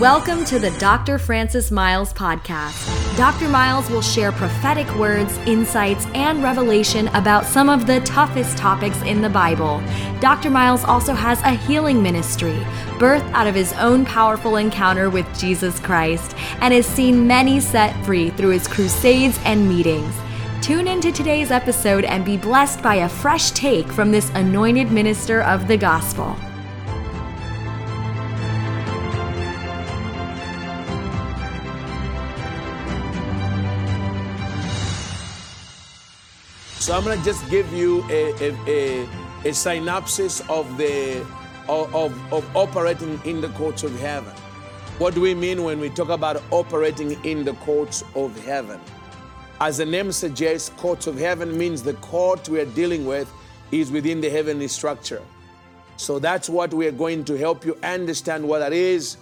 Welcome to the Dr. Francis Myles podcast. Dr. Myles will share prophetic words, insights, and revelation about some of the toughest topics in the Bible. Dr. Myles also has a healing ministry, birthed out of his own powerful encounter with Jesus Christ, and has seen many set free through his crusades and meetings. Tune into today's episode and be blessed by a fresh take from this anointed minister of the gospel. So I'm going to just give you a, a, a, a synopsis of the of, of, of operating in the courts of heaven. What do we mean when we talk about operating in the courts of heaven? As the name suggests, courts of heaven means the court we are dealing with is within the heavenly structure. So that's what we are going to help you understand what that is.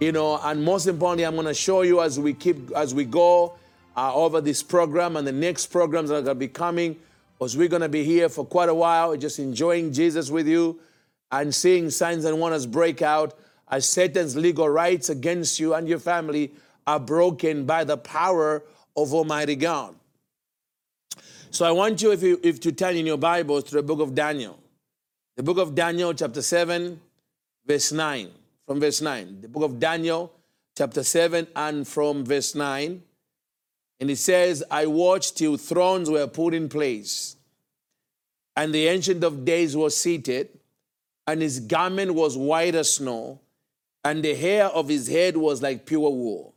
You know, and most importantly, I'm going to show you as we keep as we go uh, over this program and the next programs that are going to be coming, because we're going to be here for quite a while, just enjoying Jesus with you and seeing signs and wonders break out as Satan's legal rights against you and your family are broken by the power of Almighty God. So I want you, if you if to turn in your Bibles to the book of Daniel, the book of Daniel, chapter 7, verse 9. From verse 9. The book of Daniel, chapter 7, and from verse 9. And it says, I watched till thrones were put in place, and the Ancient of Days was seated, and his garment was white as snow, and the hair of his head was like pure wool.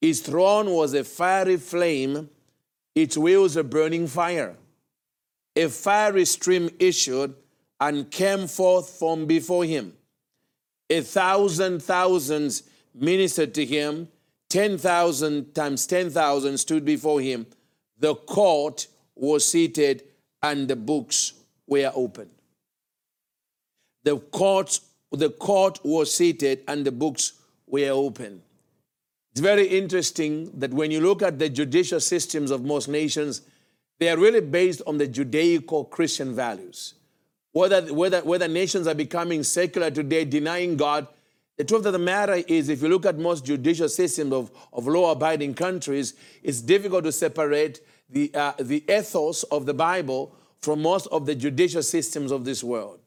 His throne was a fiery flame, its wheels a burning fire. A fiery stream issued and came forth from before him. A thousand thousands ministered to him 10,000 times 10,000 stood before him. The court was seated and the books were opened. The court, the court was seated and the books were open. It's very interesting that when you look at the judicial systems of most nations, they are really based on the Judaico Christian values. Whether, whether, whether nations are becoming secular today, denying God, the truth of the matter is, if you look at most judicial systems of, of law abiding countries, it's difficult to separate the, uh, the ethos of the Bible from most of the judicial systems of this world.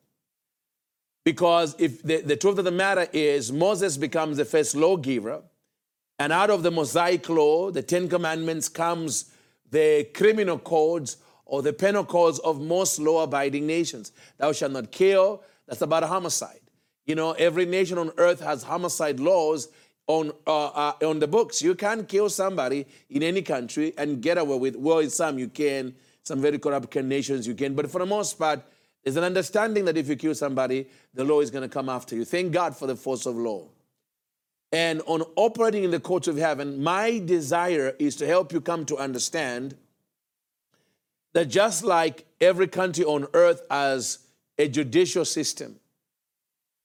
Because if the, the truth of the matter is, Moses becomes the first lawgiver, and out of the Mosaic law, the Ten Commandments, comes the criminal codes or the penal codes of most law abiding nations. Thou shalt not kill, that's about homicide. You know, every nation on earth has homicide laws on uh, uh, on the books. You can't kill somebody in any country and get away with. Well, in some you can. Some very corrupt nations you can, but for the most part, there's an understanding that if you kill somebody, the law is going to come after you. Thank God for the force of law. And on operating in the courts of heaven, my desire is to help you come to understand that just like every country on earth has a judicial system,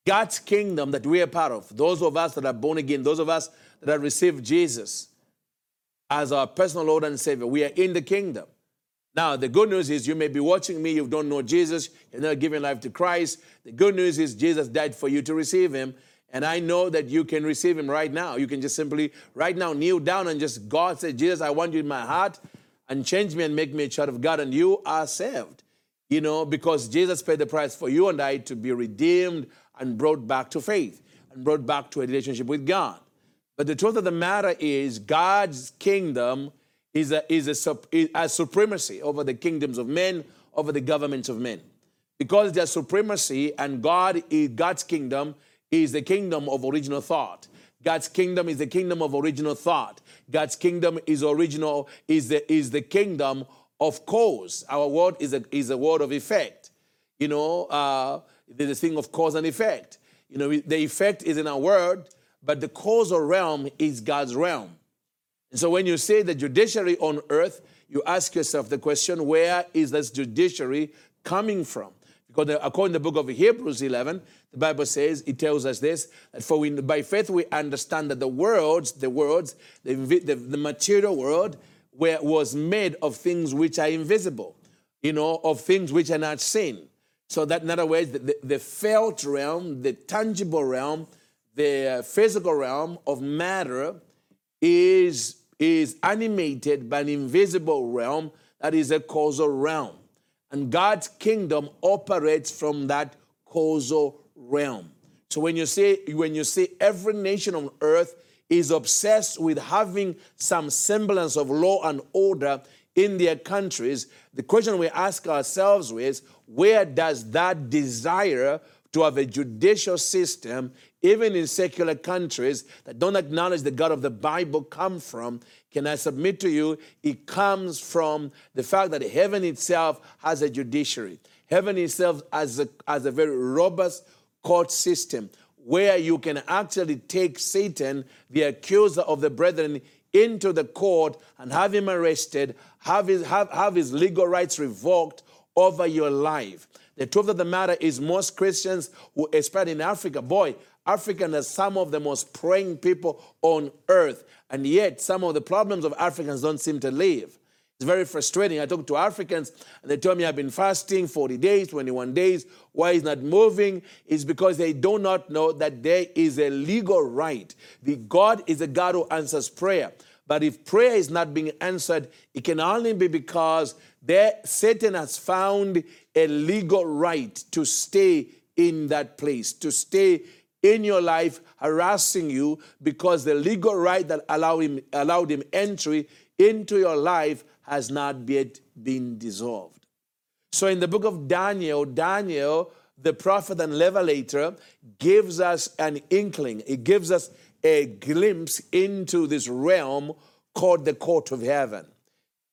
God's kingdom that we are part of, those of us that are born again, those of us that have received Jesus as our personal Lord and Savior, we are in the kingdom. Now, the good news is you may be watching me, you don't know Jesus, you're not giving life to Christ. The good news is Jesus died for you to receive Him. And I know that you can receive Him right now. You can just simply, right now, kneel down and just, God say, Jesus, I want you in my heart and change me and make me a child of God, and you are saved. You know, because Jesus paid the price for you and I to be redeemed and brought back to faith and brought back to a relationship with God. But the truth of the matter is, God's kingdom is a, is a, a supremacy over the kingdoms of men, over the governments of men. Because there's supremacy, and God God's kingdom is the kingdom of original thought. God's kingdom is the kingdom of original thought. God's kingdom is original, is the, is the kingdom of cause. Our word is a, is a word of effect. You know, uh, there's a thing of cause and effect. You know, the effect is in our word, but the causal realm is God's realm. And so when you say the judiciary on earth, you ask yourself the question, where is this judiciary coming from? Because according to the book of Hebrews 11, the Bible says, it tells us this, that for we, by faith we understand that the worlds, the worlds, the, the, the material world were, was made of things which are invisible, you know, of things which are not seen. So that, in other words, the, the felt realm, the tangible realm, the physical realm of matter is, is animated by an invisible realm that is a causal realm. And God's kingdom operates from that causal realm. So when you say when you say every nation on earth is obsessed with having some semblance of law and order in their countries, the question we ask ourselves is where does that desire to have a judicial system, even in secular countries that don't acknowledge the God of the Bible, come from? Can I submit to you? It comes from the fact that heaven itself has a judiciary. Heaven itself has a, has a very robust court system where you can actually take Satan, the accuser of the brethren, into the court and have him arrested, have his, have, have his legal rights revoked over your life. The truth of the matter is, most Christians who, especially in Africa, boy, Africans are some of the most praying people on earth, and yet some of the problems of Africans don't seem to leave. It's very frustrating. I talk to Africans and they tell me I've been fasting 40 days, 21 days. Why is not moving is because they do not know that there is a legal right. The God is a God who answers prayer. But if prayer is not being answered, it can only be because there Satan has found a legal right to stay in that place, to stay in your life harassing you because the legal right that allowed him, allowed him entry into your life has not yet been dissolved. So in the book of Daniel, Daniel, the prophet and revelator, gives us an inkling, it gives us a glimpse into this realm called the court of heaven.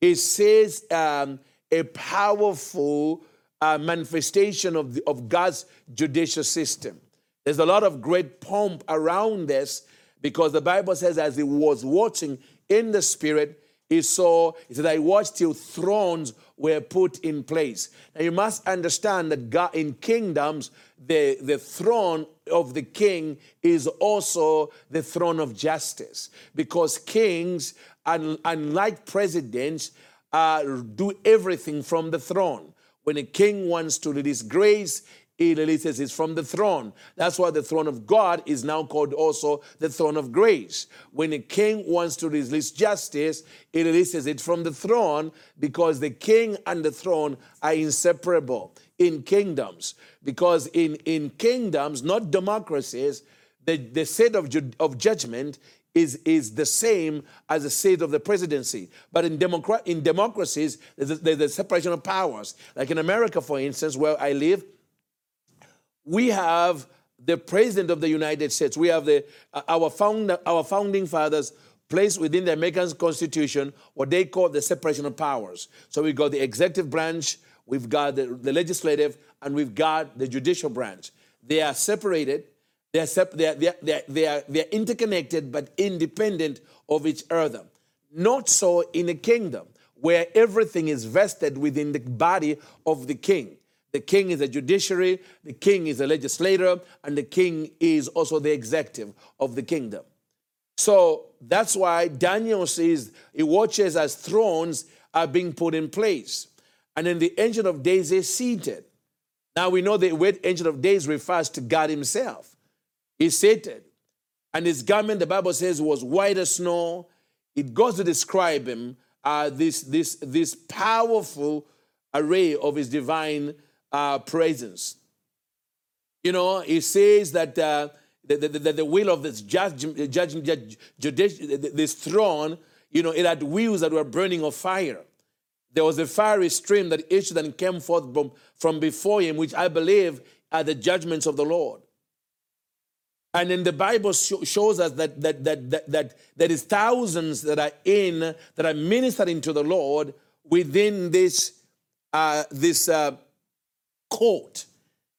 It says um, a powerful uh, manifestation of, the, of God's judicial system. There's a lot of great pomp around this because the Bible says, as he was watching in the spirit, he saw, he said, I watched till thrones were put in place. Now you must understand that God in kingdoms, the, the throne of the king is also the throne of justice. Because kings, unlike presidents, uh, do everything from the throne. When a king wants to release grace, he releases it from the throne. That's why the throne of God is now called also the throne of grace. When a king wants to release justice, he releases it from the throne because the king and the throne are inseparable in kingdoms. Because in, in kingdoms, not democracies, the, the seat of, ju- of judgment is, is the same as the seat of the presidency. But in, democra- in democracies, there's a, there's a separation of powers. Like in America, for instance, where I live, we have the president of the United States. We have the, uh, our, our founding fathers placed within the American Constitution what they call the separation of powers. So we've got the executive branch, we've got the, the legislative, and we've got the judicial branch. They are separated, they are, sep- they, are, they, are, they, are, they, are, they are interconnected but independent of each other. Not so in a kingdom where everything is vested within the body of the king. The king is a judiciary, the king is a legislator, and the king is also the executive of the kingdom. So that's why Daniel says he watches as thrones are being put in place. And then the Ancient of Days is seated. Now we know the word Ancient of Days refers to God Himself. He's seated. And his garment, the Bible says, was white as snow. It goes to describe him, uh, this, this, this powerful array of his divine presence. You know, he says that uh, the, the, the, the, will of this judge, judge, judge, this throne, you know, it had wheels that were burning of fire. There was a fiery stream that issued and came forth from, from before him, which I believe are the judgments of the Lord. And then the Bible shows us that, that, that, that, that there is thousands that are in, that are ministering to the Lord within this, uh, this uh, court,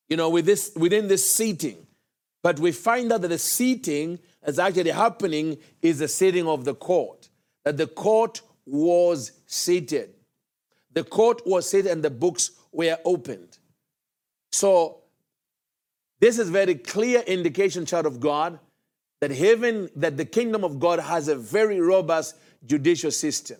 you know, with this, within this seating. But we find out that the seating that's actually happening is the sitting of the court, that the court was seated. The court was seated and the books were opened. So, this is very clear indication, child of God, that heaven, that the kingdom of God has a very robust judicial system.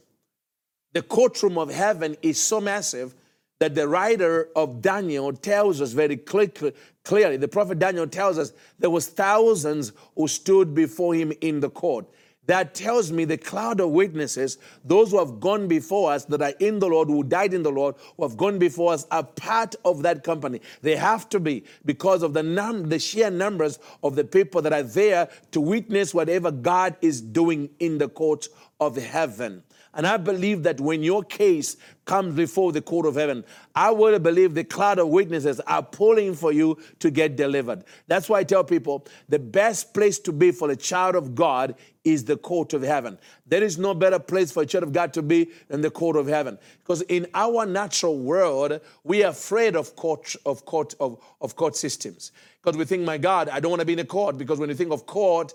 The courtroom of heaven is so massive that the writer of Daniel tells us very clearly. The prophet Daniel tells us there was thousands who stood before him in the court that tells me the cloud of witnesses, those who have gone before us, that are in the Lord, who died in the Lord, who have gone before us, are part of that company. They have to be because of the num- the sheer numbers of the people that are there to witness whatever God is doing in the court of heaven. And I believe that when your case comes before the court of heaven, I will believe the cloud of witnesses are pulling for you to get delivered. That's why I tell people the best place to be for a child of God is the court of heaven. There is no better place for a child of God to be than the court of heaven. Because in our natural world, we are afraid of court of court of, of court systems. Because we think, my God, I don't want to be in a court. Because when you think of court,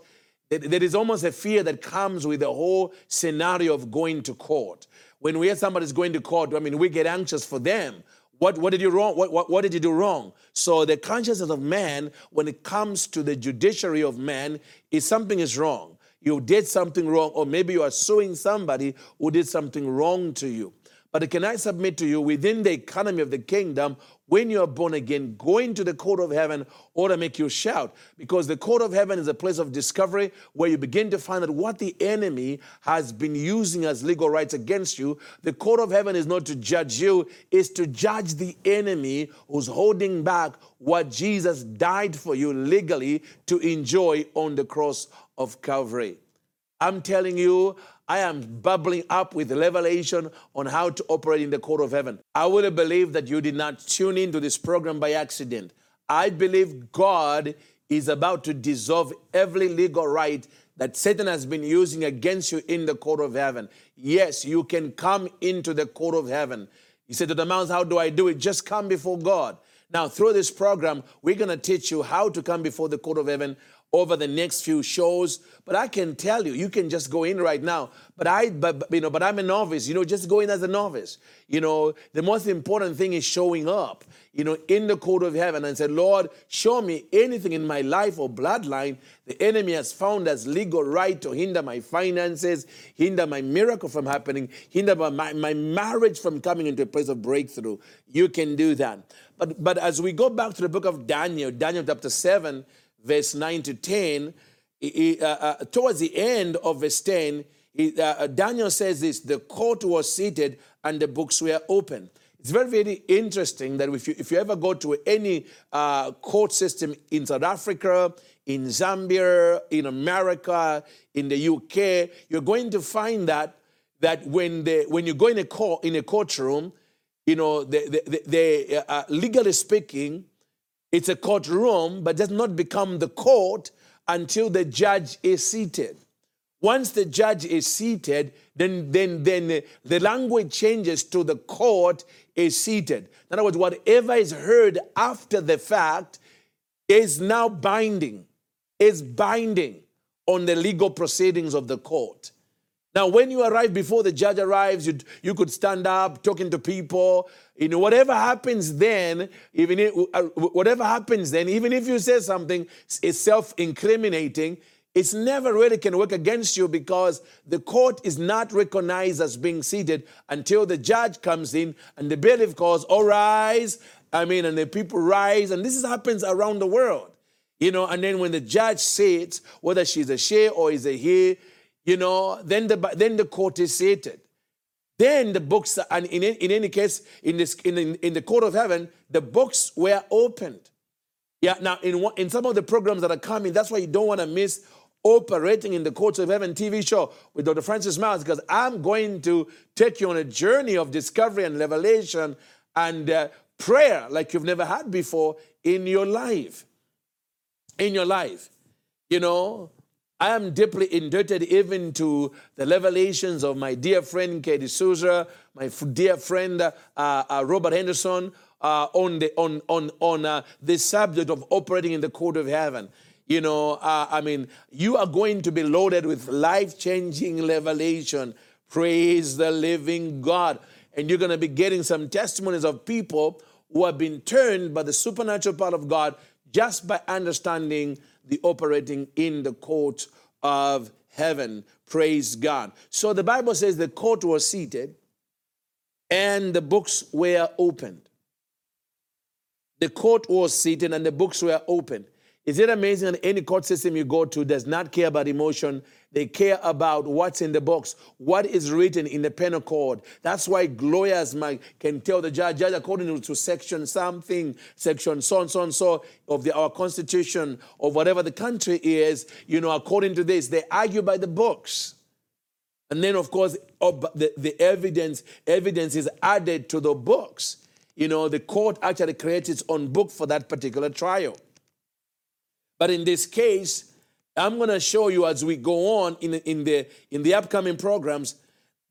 there is almost a fear that comes with the whole scenario of going to court. When we hear somebody's going to court, I mean, we get anxious for them. What, what did you wrong? What, what, what did you do wrong? So the consciousness of man, when it comes to the judiciary of man, is something is wrong. You did something wrong, or maybe you are suing somebody who did something wrong to you. But can I submit to you, within the economy of the kingdom, when you are born again, going to the court of heaven ought to make you shout. Because the court of heaven is a place of discovery where you begin to find out what the enemy has been using as legal rights against you. The court of heaven is not to judge you, it's to judge the enemy who's holding back what Jesus died for you legally to enjoy on the cross of Calvary. I'm telling you, I am bubbling up with revelation on how to operate in the court of heaven. I would believe that you did not tune into this program by accident. I believe God is about to dissolve every legal right that Satan has been using against you in the court of heaven. Yes, you can come into the court of heaven. He said to the mouse, How do I do it? Just come before God. Now, through this program, we're going to teach you how to come before the court of heaven over the next few shows. But I can tell you, you can just go in right now. But I, but you know, but I'm a novice. You know, just go in as a novice. You know, the most important thing is showing up. You know, in the court of heaven and say, Lord, show me anything in my life or bloodline the enemy has found as legal right to hinder my finances, hinder my miracle from happening, hinder my, my marriage from coming into a place of breakthrough. You can do that. But but as we go back to the book of Daniel, Daniel chapter seven verse 9 to 10, he, uh, uh, towards the end of verse 10, he, uh, uh, Daniel says this the court was seated and the books were open. It's very, very interesting that if you, if you ever go to any uh, court system in South Africa, in Zambia, in America, in the UK, you're going to find that that when the when you go in a court in a courtroom, you know, the, the, the, the uh, legally speaking, it's a courtroom, but does not become the court until the judge is seated. Once the judge is seated, then, then, then the language changes to the court is seated. In other words, whatever is heard after the fact is now binding, is binding on the legal proceedings of the court. Now, when you arrive before the judge arrives, you, you could stand up talking to people. Know, whatever happens then, even if, uh, whatever happens then, even if you say something is self-incriminating, it's never really can work against you because the court is not recognized as being seated until the judge comes in and the bailiff calls, all rise. I mean, and the people rise, and this happens around the world. You know, and then when the judge sits, whether she's a she or is a he, you know, then the, then the court is seated. Then the books, and in, in any case, in, this, in, in the court of heaven, the books were opened. Yeah, now in, in some of the programs that are coming, that's why you don't want to miss operating in the courts of heaven TV show with Dr. Francis Myles because I'm going to take you on a journey of discovery and revelation and uh, prayer like you've never had before in your life. In your life. You know, I am deeply indebted even to the revelations of my dear friend Katie Souza, my dear friend uh, uh, Robert Henderson, uh, on the on on on uh, the subject of operating in the court of heaven. You know, uh, I mean, you are going to be loaded with life-changing revelation. Praise the living God, and you're going to be getting some testimonies of people who have been turned by the supernatural power of God just by understanding the operating in the court of heaven. Praise God. So the Bible says the court was seated and the books were opened. The court was seated and the books were opened. Is it amazing that any court system you go to does not care about emotion? They care about what's in the box, what is written in the penal code. That's why lawyers might, can tell the judge, judge, according to section something, section so and so and so of the, our constitution, of whatever the country is, you know, according to this, they argue by the books. And then, of course, the, the evidence, evidence is added to the books. You know, the court actually creates its own book for that particular trial. But in this case, I'm going to show you as we go on in, in, the, in the upcoming programs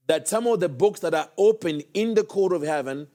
that some of the books that are open in the court of heaven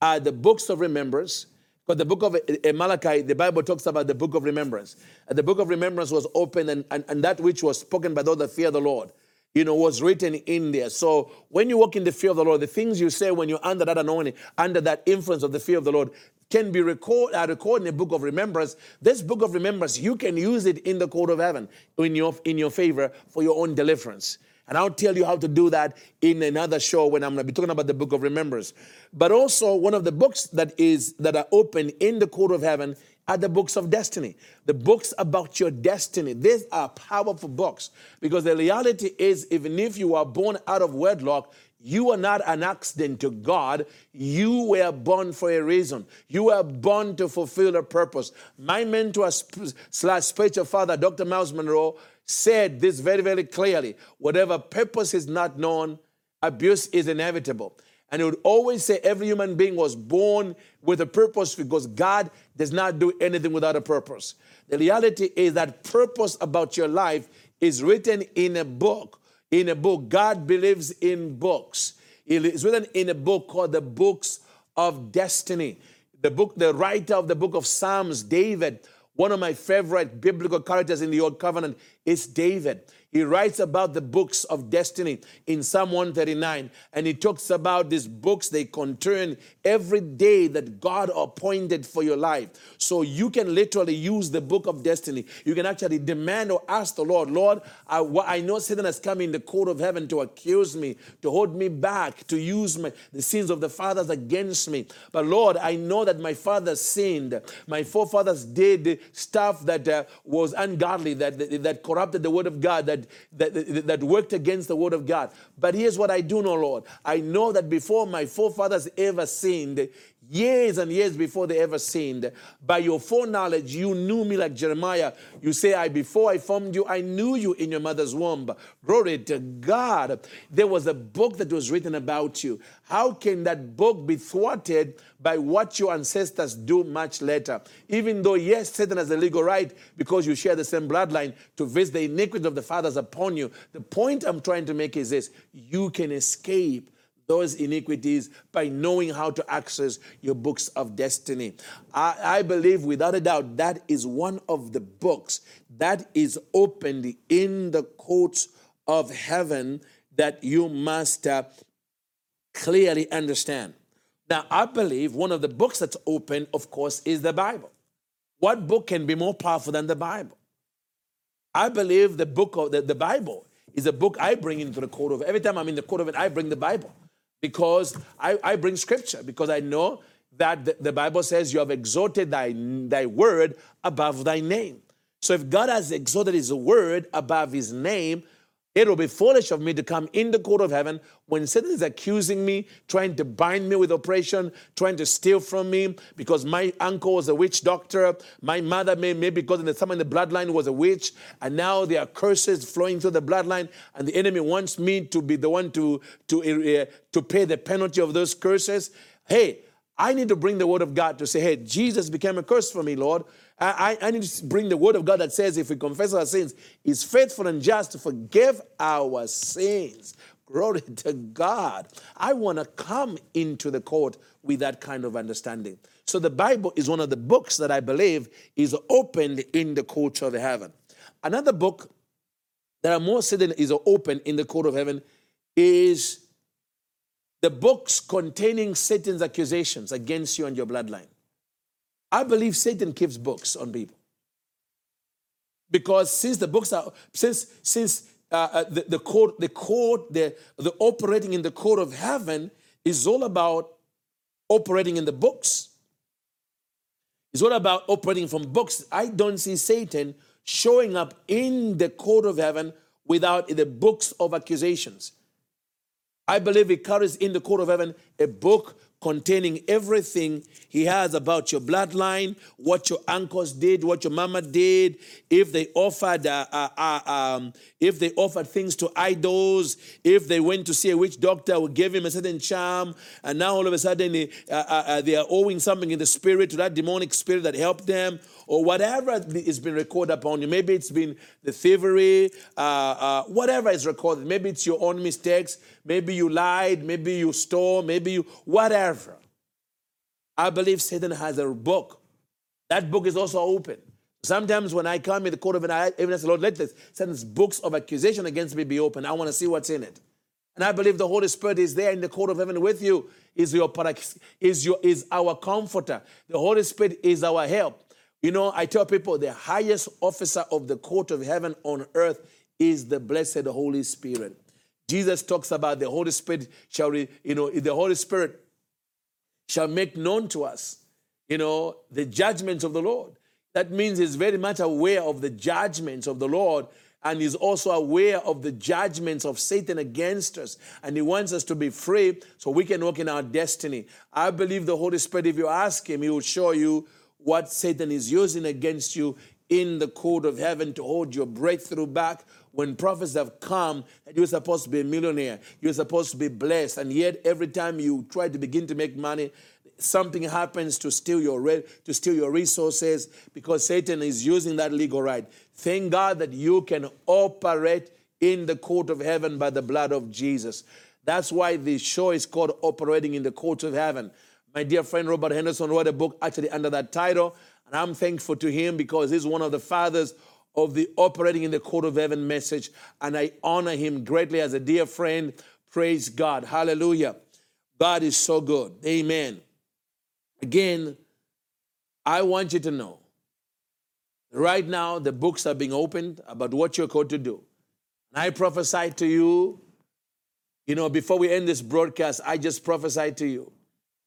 are the books of remembrance. Because the book of eh, Malachi, the Bible talks about the book of remembrance. And the book of remembrance was open, and, and, and that which was spoken by those that fear the Lord, you know, was written in there. So when you walk in the fear of the Lord, the things you say when you're under that anointing, under that influence of the fear of the Lord, can be record, uh, recorded in a book of remembrance. This book of remembrance, you can use it in the court of heaven in your, in your favor for your own deliverance. And I'll tell you how to do that in another show when I'm going to be talking about the book of remembrance. But also, one of the books that is that are open in the court of heaven are the books of destiny, the books about your destiny. These are powerful books because the reality is, even if you are born out of wedlock, you are not an accident to God. You were born for a reason. You were born to fulfill a purpose. My mentor slash spiritual father, Dr. Myles Munroe, said this very, very clearly. Whatever purpose is not known, abuse is inevitable. And he would always say every human being was born with a purpose because God does not do anything without a purpose. The reality is that purpose about your life is written in a book in a book. God believes in books. It's written in a book called the Books of Destiny. The book, the writer of the book of Psalms, David, one of my favorite biblical characters in the Old Covenant, is David. He writes about the books of destiny in Psalm 139, and he talks about these books they contain every day that God appointed for your life. So you can literally use the book of destiny. You can actually demand or ask the Lord, Lord, I, I know Satan has come in the court of heaven to accuse me, to hold me back, to use my, the sins of the fathers against me. But Lord, I know that my fathers sinned. My forefathers did stuff that uh, was ungodly, that, that, that corrupted the word of God, that that, that, that worked against the word of God. But here's what I do know, Lord. I know that before my forefathers ever sinned, years and years before they ever sinned. By your foreknowledge, you knew me like Jeremiah. You say, I before I formed you, I knew you in your mother's womb. Glory to God. There was a book that was written about you. How can that book be thwarted by what your ancestors do much later? Even though, yes, Satan has a legal right because you share the same bloodline to visit the iniquity of the fathers upon you. The point I'm trying to make is this you can escape those iniquities by knowing how to access your books of destiny. I, I, believe without a doubt that is one of the books that is opened in the courts of heaven that you must uh, clearly understand. Now, I believe one of the books that's open, of course, is the Bible. What book can be more powerful than the Bible? I believe the book of the, the Bible is a book I bring into the court of every time I'm in the court of it, I bring the Bible because I, I bring scripture, because I know that the, the Bible says you have exalted thy, thy word above thy name. So if God has exalted his word above his name, it will be foolish of me to come in the court of heaven when Satan is accusing me, trying to bind me with oppression, trying to steal from me because my uncle was a witch doctor. My mother, may, maybe because in someone in the bloodline was a witch, and now there are curses flowing through the bloodline, and the enemy wants me to be the one to, to, uh, to pay the penalty of those curses. Hey, I need to bring the word of God to say, hey, Jesus became a curse for me, Lord. I, I, need to bring the word of God that says if we confess our sins, He's faithful and just to forgive our sins. Glory to God. I want to come into the court with that kind of understanding. So the Bible is one of the books that I believe is opened in the court of heaven. Another book that I'm more certain is open in the court of heaven is the books containing Satan's accusations against you and your bloodline. I believe Satan keeps books on people. Because since the books are, since, since uh, uh, the, the court, the court, the, the operating in the court of heaven, is all about operating in the books. It's all about operating from books. I don't see Satan showing up in the court of heaven without the books of accusations. I believe he carries in the court of heaven a book containing everything he has about your bloodline, what your uncles did, what your mama did, if they offered, uh, uh, uh, um, if they offered things to idols, if they went to see a witch doctor who gave him a certain charm, and now all of a sudden they, uh, uh, uh, they are owing something in the spirit to that demonic spirit that helped them, or whatever is been recorded upon you. Maybe it's been the thievery, whatever is recorded. Maybe it's your own mistakes. Maybe you lied. Maybe you stole. Maybe you whatever. I believe Satan has a book. That book is also open. Sometimes when I come in the court of evidence, Lord, let this Satan's books of accusation against me be open. I want to see what's in it. And I believe the Holy Spirit is there in the court of heaven with you, is your is your is our comforter. The Holy Spirit is our help. You know, I tell people the highest officer of the court of heaven on earth is the blessed Holy Spirit. Jesus talks about the Holy Spirit shall, you know, the Holy Spirit shall make known to us, you know, the judgments of the Lord. That means he's very much aware of the judgments of the Lord and he's also aware of the judgments of Satan against us. And he wants us to be free so we can walk in our destiny. I believe the Holy Spirit, if you ask him, he will show you what Satan is using against you in the court of heaven to hold your breakthrough back when prophets have come that you're supposed to be a millionaire, you're supposed to be blessed, and yet every time you try to begin to make money, something happens to steal your re- to steal your resources because Satan is using that legal right. Thank God that you can operate in the court of heaven by the blood of Jesus. That's why the show is called Operating in the Court of Heaven. My dear friend Robert Henderson wrote a book actually under that title, and I'm thankful to him because he's one of the fathers of the operating in the court of heaven message, and I honor him greatly as a dear friend. Praise God. Hallelujah. God is so good. Amen. Again, I want you to know right now the books are being opened about what you're called to do. And I prophesy to you, you know, before we end this broadcast, I just prophesy to you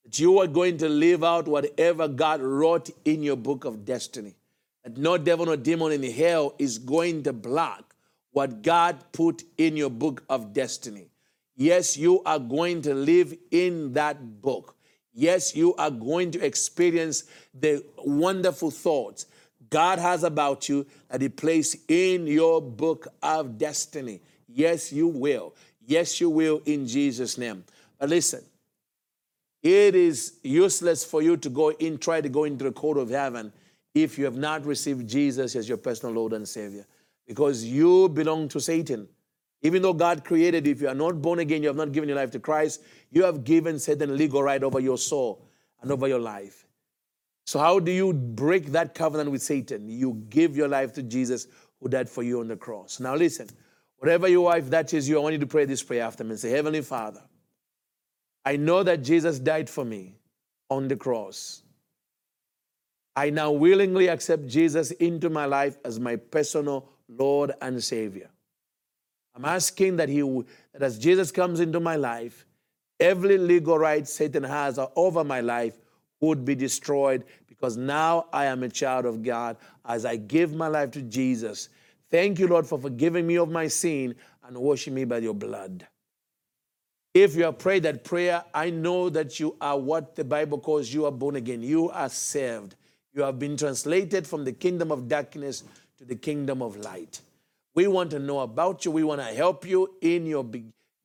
that you are going to live out whatever God wrote in your book of destiny that no devil nor demon in hell is going to block what God put in your book of destiny. Yes, you are going to live in that book. Yes, you are going to experience the wonderful thoughts God has about you that He placed in your book of destiny. Yes, you will. Yes, you will in Jesus' name. But listen, it is useless for you to go in, try to go into the court of heaven if you have not received Jesus as your personal Lord and Savior, because you belong to Satan. Even though God created if you are not born again, you have not given your life to Christ, you have given Satan legal right over your soul and over your life. So, how do you break that covenant with Satan? You give your life to Jesus who died for you on the cross. Now, listen, whatever your wife that is you, I want you to pray this prayer after me and say, Heavenly Father, I know that Jesus died for me on the cross. I now willingly accept Jesus into my life as my personal Lord and Savior. I'm asking that He that as Jesus comes into my life, every legal right Satan has over my life would be destroyed because now I am a child of God as I give my life to Jesus. Thank you, Lord, for forgiving me of my sin and washing me by your blood. If you have prayed that prayer, I know that you are what the Bible calls you are born again. You are saved. You have been translated from the kingdom of darkness to the kingdom of light. We want to know about you. We want to help you in your,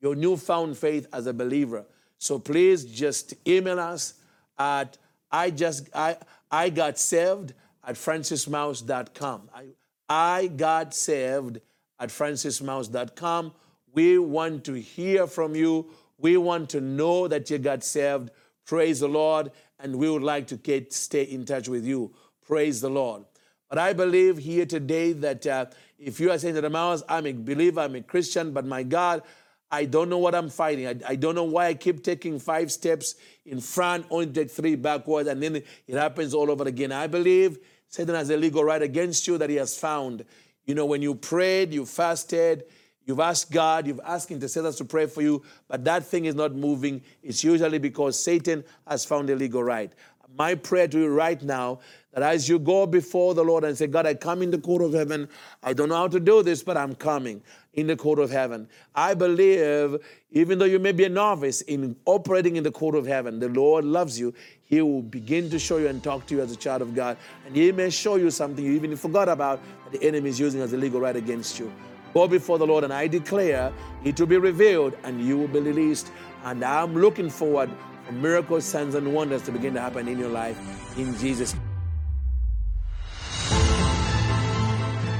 your newfound faith as a believer. So please just email us at I just I I got saved at francismyles.com. I, I got saved at francismyles.com. We want to hear from you. We want to know that you got saved. Praise the Lord and we would like to get, stay in touch with you. Praise the Lord. But I believe here today that uh, if you are saying the mouse, I'm a believer, I'm a Christian, but my God, I don't know what I'm fighting. I, I, don't know why I keep taking five steps in front, only take three backwards, and then it happens all over again. I believe Satan has a legal right against you that he has found. You know, when you prayed, you fasted, You've asked God, you've asked intercessors to pray for you, but that thing is not moving. It's usually because Satan has found a legal right. My prayer to you right now that as you go before the Lord and say, God, I come in the court of heaven. I don't know how to do this, but I'm coming in the court of heaven. I believe, even though you may be a novice in operating in the court of heaven, the Lord loves you. He will begin to show you and talk to you as a child of God. And He may show you something you even forgot about that the enemy is using as a legal right against you. Go before the Lord, and I declare it will be revealed and you will be released. And I'm looking forward for miracles, signs, and wonders to begin to happen in your life in Jesus'.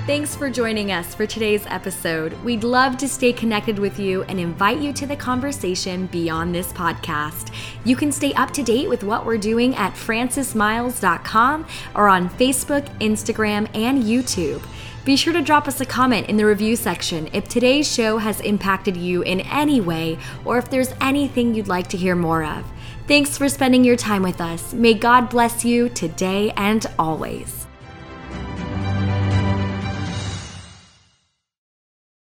Thanks for joining us for today's episode. We'd love to stay connected with you and invite you to the conversation beyond this podcast. You can stay up to date with what we're doing at francismyles.com or on Facebook, Instagram, and YouTube. Be sure to drop us a comment in the review section if today's show has impacted you in any way or if there's anything you'd like to hear more of. Thanks for spending your time with us. May God bless you today and always.